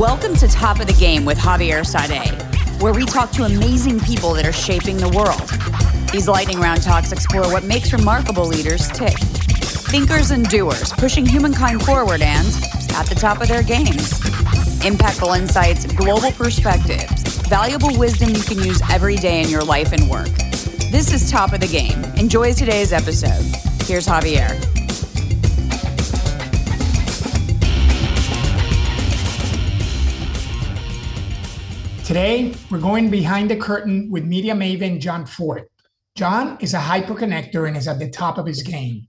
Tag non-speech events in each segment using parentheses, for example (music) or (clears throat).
Welcome to Top of the Game with Javier Sade, where we talk to amazing people that are shaping the world. These lightning round talks explore what makes remarkable leaders tick. Thinkers and doers, pushing humankind forward and at the top of their games. Impactful insights, global perspectives, valuable wisdom you can use every day in your life and work. This is Top of the Game. Enjoy today's episode. Here's Javier. Today, we're going behind the curtain with media maven Jon Fortt. Jon is a hyperconnector and is at the top of his game.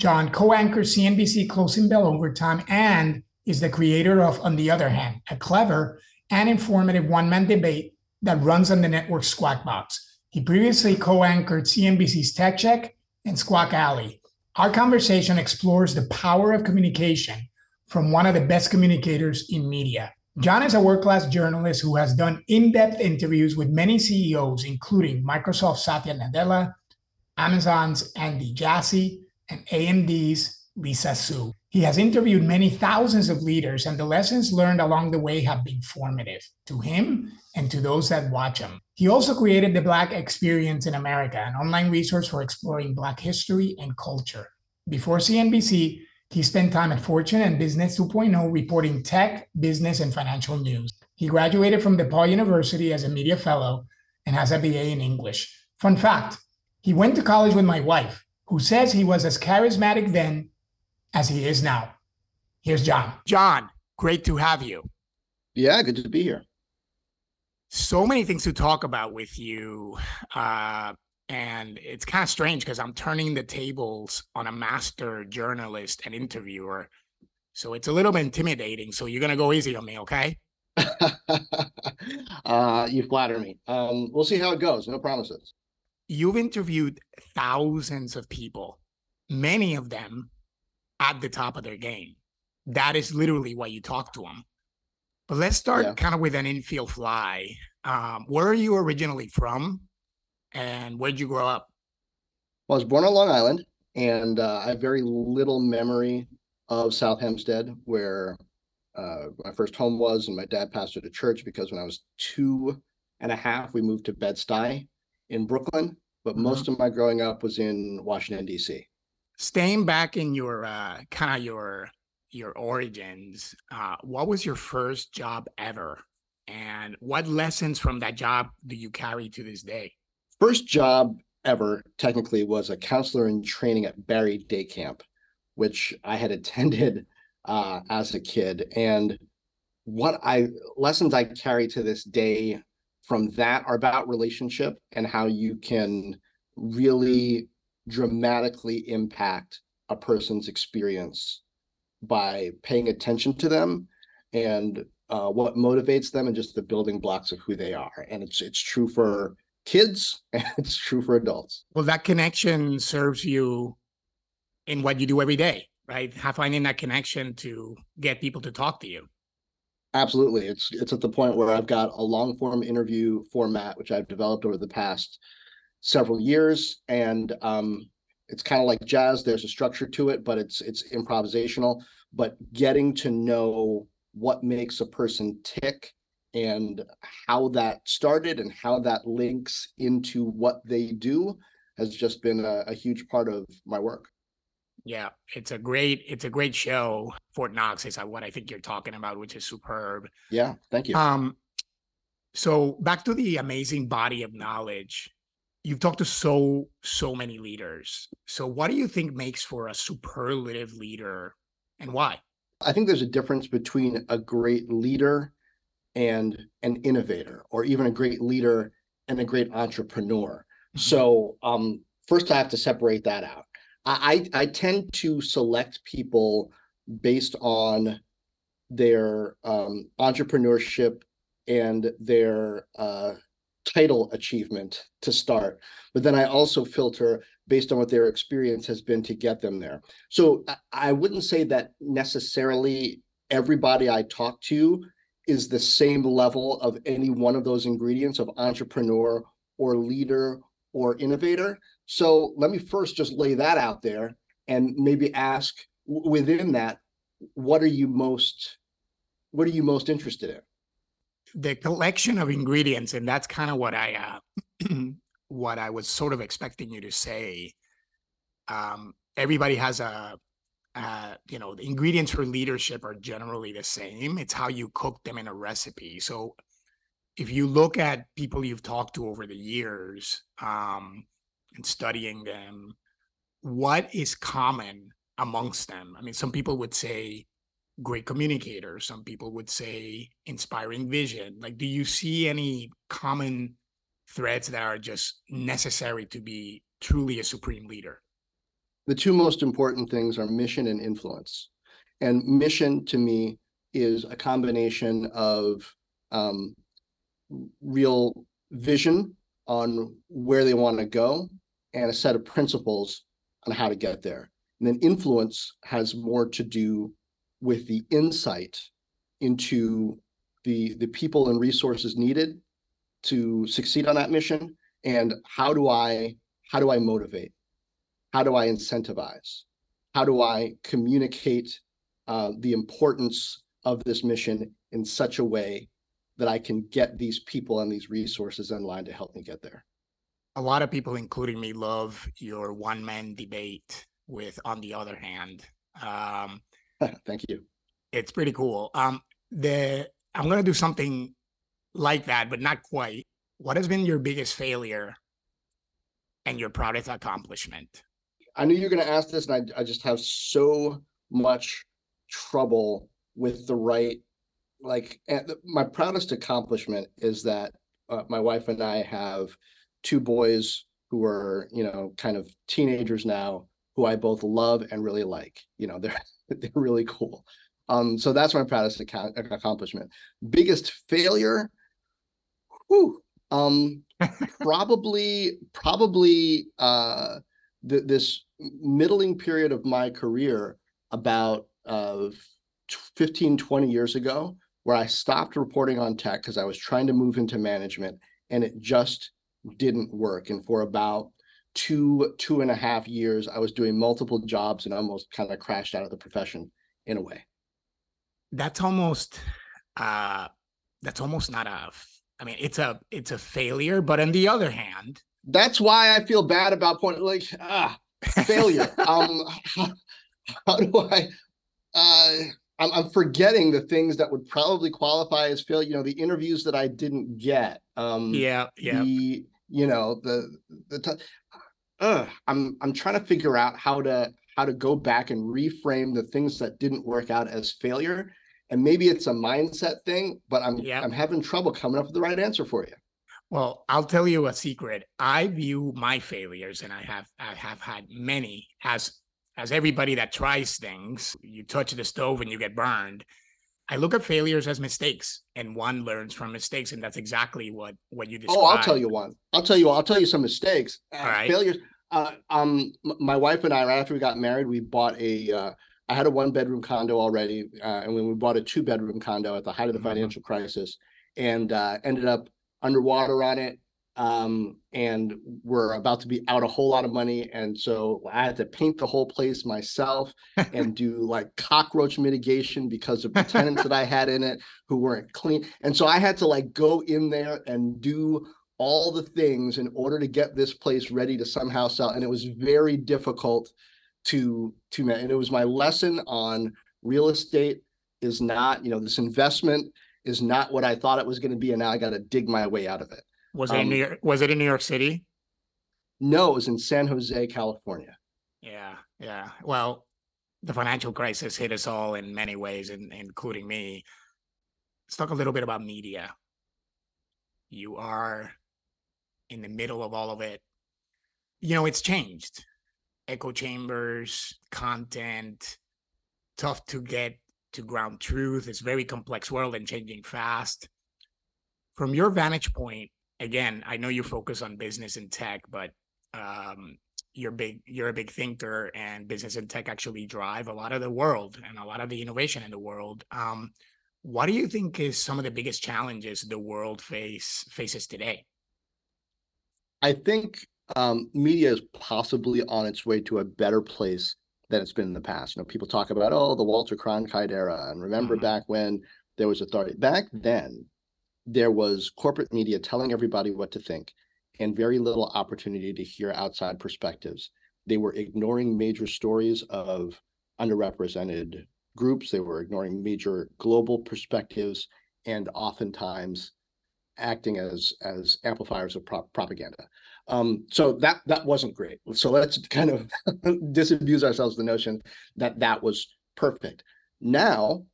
Jon co anchors CNBC Closing Bell Overtime and is the creator of On the Other Hand, a clever and informative one man debate that runs on the network Squawk Box. He previously co anchored CNBC's Tech Check and Squawk Alley. Our conversation explores the power of communication from one of the best communicators in media. Jon is a world class journalist who has done in depth interviews with many CEOs, including Microsoft's Satya Nadella, Amazon's Andy Jassy, and AMD's Lisa Su. He has interviewed many thousands of leaders, and the lessons learned along the way have been formative to him and to those that watch him. He also created the Black Experience in America, an online resource for exploring Black history and culture. Before CNBC, he spent time at Fortune and Business 2.0 reporting tech, business, and financial news. He graduated from DePauw University as a media fellow and has a BA in English. Fun fact he went to college with my wife, who says he was as charismatic then as he is now. Here's Jon. Jon, great to have you. Yeah, good to be here. So many things to talk about with you. Uh, and it's kind of strange because I'm turning the tables on a master journalist and interviewer. So it's a little bit intimidating. So you're gonna go easy on me, okay? (laughs) uh, you flatter me. Um, we'll see how it goes. No promises. You've interviewed thousands of people, many of them at the top of their game. That is literally why you talk to them. But let's start yeah. kind of with an infield fly. Um, where are you originally from? And where'd you grow up? Well, I was born on Long Island, and uh, I have very little memory of South Hempstead, where uh, my first home was, and my dad pastored a church because when I was two and a half, we moved to Bed-Stuy in Brooklyn. But mm-hmm. most of my growing up was in Washington D.C. Staying back in your uh, kind of your your origins, uh, what was your first job ever, and what lessons from that job do you carry to this day? First job ever technically was a counselor in training at Barry Day Camp, which I had (laughs) attended uh, as a kid. And what I lessons I carry to this day from that are about relationship and how you can really dramatically impact a person's experience by paying attention to them and uh, what motivates them and just the building blocks of who they are. And it's it's true for kids (laughs) and it's true for adults. Well, that connection serves you in what you do every day, right? How finding that connection to get people to talk to you. Absolutely. It's it's at the point where I've got a long form interview format which I've developed over the past several years and um it's kind of like jazz there's a structure to it but it's it's improvisational but getting to know what makes a person tick and how that started and how that links into what they do has just been a, a, huge part of my work. Yeah it's a great it's a great show Fortt Knox is what i think you're talking about which is superb. Yeah thank you. Um so back to the amazing body of knowledge you've talked to so so many leaders. So what do you think makes for a superlative leader and why? I think there's a difference between a great leader and an innovator or even a great leader and a great entrepreneur. Mm-hmm. So um, first I have to separate that out. I, I tend to select people based on their um, entrepreneurship and their uh, title achievement to start. But then I also filter based on what their experience has been to get them there. So I wouldn't say that necessarily everybody I talk to is the same level of any one of those ingredients of entrepreneur or leader or innovator. So let me first just lay that out there and maybe ask within that, what are you most what are you most interested in? The collection of ingredients, and that's kind of what I uh, (clears throat) what I was sort of expecting you to say. Um, everybody has a uh, you know, the ingredients for leadership are generally the same. It's how you cook them in a recipe. So if you look at people you've talked to over the years um, and studying them, what is common amongst them? I mean, some people would say great communicator, some people would say inspiring vision. Like, do you see any common threads that are just necessary to be truly a supreme leader? The two most important things are mission and influence. And mission to me is a combination of um, real vision on where they want to go and a set of principles on how to get there. And then influence has more to do with the insight into the the people and resources needed to succeed on that mission and how do I how do I motivate? How do I incentivize? How do I communicate uh, the importance of this mission in such a way that I can get these people and these resources in line to help me get there? A lot of people, including me, love your one man debate with On the Other Hand. Um, (laughs) Thank you. It's pretty cool. Um, the I'm going to do something like that, but not quite. What has been your biggest failure and your proudest accomplishment? I knew you were going to ask this, and I, I just have so much trouble with the right. Like, my proudest accomplishment is that uh, my wife and I have two boys who are, you know, kind of teenagers now, who I both love and really like. You know, (laughs) they're they're really cool. Um, so that's my proudest account- accomplishment. Biggest failure, whew, um, (laughs) probably probably uh th- this middling period of my career about uh, 15, 20 years ago, where I stopped reporting on tech because I was trying to move into management and it just didn't work. And for about two, two and a half years, I was doing multiple jobs and almost kind of crashed out of the profession in a way. That's almost uh that's almost not a I mean it's a it's a failure, but on the other hand, that's why I feel bad about point like ah failure. (laughs) um, how, how, do I? Uh, I'm, I'm forgetting the things that would probably qualify as failure. You know, the interviews that I didn't get. Um, yeah, yeah. The you know the the. T- uh, I'm I'm trying to figure out how to how to go back and reframe the things that didn't work out as failure and maybe it's a mindset thing but i'm yep. i'm having trouble coming up with the right answer for you well, I'll tell you a secret. I view my failures, and I have I have had many, as as everybody that tries things. You touch the stove and you get burned. I look at failures as mistakes, and one learns from mistakes, and that's exactly what what you described. Oh, I'll tell you one. I'll tell you. I'll tell you some mistakes. Uh, right. Failures. Uh, um, my wife and I, right after we got married, we bought a. Uh, I had a one bedroom condo already, uh, and when we bought a two bedroom condo at the height of the mm-hmm. financial crisis, and uh, ended up underwater on it. Um, and we're about to be out a whole lot of money. And so I had to paint the whole place myself (laughs) and do like cockroach mitigation because of the tenants that I had in it who weren't clean. And so I had to like go in there and do all the things in order to get this place ready to somehow sell. And it was very difficult to to and it was my lesson on real estate is not, you know, this investment is not what I thought it was going to be, and now I got to dig my way out of it. Was it um, in New York? Was it in New York City? No, it was in San Jose, California. Yeah, yeah. Well, the financial crisis hit us all in many ways, and including me. Let's talk a little bit about media. You are in the middle of all of it. You know, it's changed. Echo chambers, content, tough to get to ground truth. It's very complex world and changing fast. From your vantage point, again, I know you focus on business and tech, but um, you're big. You're a big thinker, and business and tech actually drive a lot of the world and a lot of the innovation in the world. Um, what do you think is some of the biggest challenges the world face faces today? I think um, media is possibly on its way to a better place than it's been in the past. You know, people talk about oh the Walter Cronkite era, and remember mm-hmm. back when there was authority. Back then, there was corporate media telling everybody what to think and very little opportunity to hear outside perspectives. They were ignoring major stories of underrepresented groups, they were ignoring major global perspectives, and oftentimes acting as as amplifiers of pro- propaganda. Um, so that that wasn't great. So let's kind of (laughs) disabuse ourselves of the notion that that was perfect. Now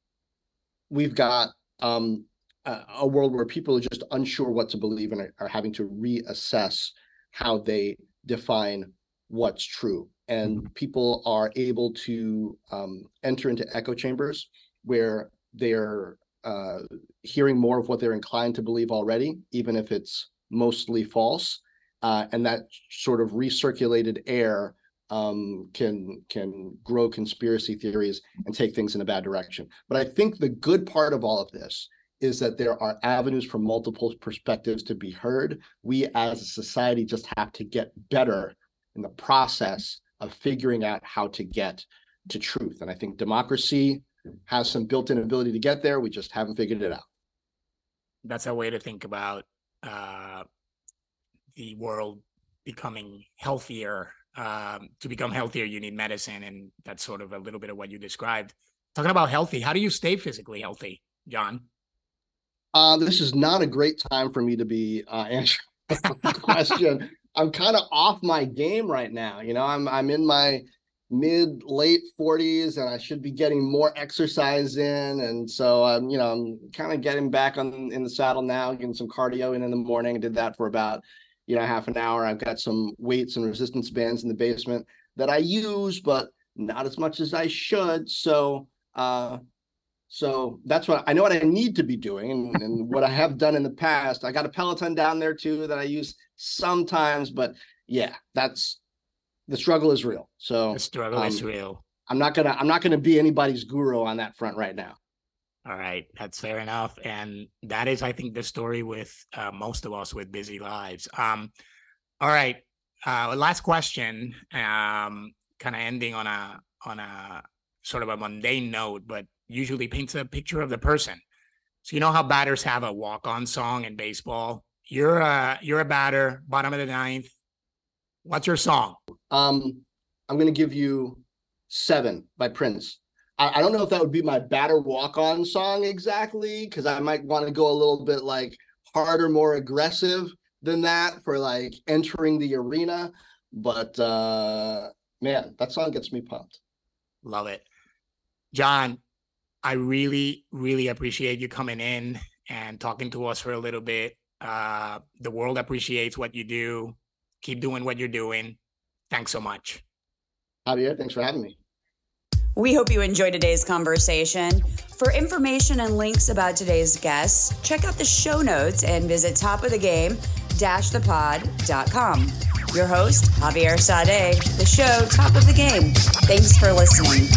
we've got um, a, a, world where people are just unsure what to believe and are, are having to reassess how they define what's true. And mm-hmm. people are able to um, enter into echo chambers where they're uh, hearing more of what they're inclined to believe already, even if it's mostly false. Uh, and that sort of recirculated air um, can can grow conspiracy theories and take things in a bad direction. But I think the good part of all of this is that there are avenues for multiple perspectives to be heard. We as a society just have to get better in the process of figuring out how to get to truth. And I think democracy has some built-in ability to get there. We just haven't figured it out. That's a way to think about uh, the world becoming healthier um, to become healthier, you need medicine, and that's sort of a little bit of what you described. Talking about healthy, how do you stay physically healthy, Jon? Uh, this is not a great time for me to be uh, (laughs) answering the question. I'm kind of off my game right now. You know, I'm I'm in my mid late 40s and I should be getting more exercise in and so I'm you know I'm kind of getting back on in the saddle now getting some cardio in in the morning I did that for about you know, half an hour. I've got some weights and resistance bands in the basement that I use, but not as much as I should. So, uh, so that's what I know what I need to be doing and, and what I have done in the past. I got a Peloton down there too that I use sometimes, but yeah, that's the struggle is real. So the struggle um, is real. I'm not gonna I'm not gonna be anybody's guru on that front right now. All right, that's fair enough, and that is, I think, the story with uh, most of us with busy lives. Um, all right, uh, last question, um, kind of ending on a on a sort of a mundane note, but usually paints a picture of the person. So you know how batters have a walk-on song in baseball. You're a you're a batter, bottom of the ninth. What's your song? Um, I'm gonna give you Seven by Prince. I, I don't know if that would be my batter walk on song exactly, because I might want to go a little bit like harder, more aggressive than that for like entering the arena. But uh man, that song gets me pumped. Love it. Jon, I really, really appreciate you coming in and talking to us for a little bit. Uh, the world appreciates what you do. Keep doing what you're doing. Thanks so much. Javier, thanks for having me. We hope you enjoyed today's conversation. For information and links about today's guests, check out the show notes and visit topofthegame-thepod.com. Your host, Javier Sade, the show Top of the Game. Thanks for listening.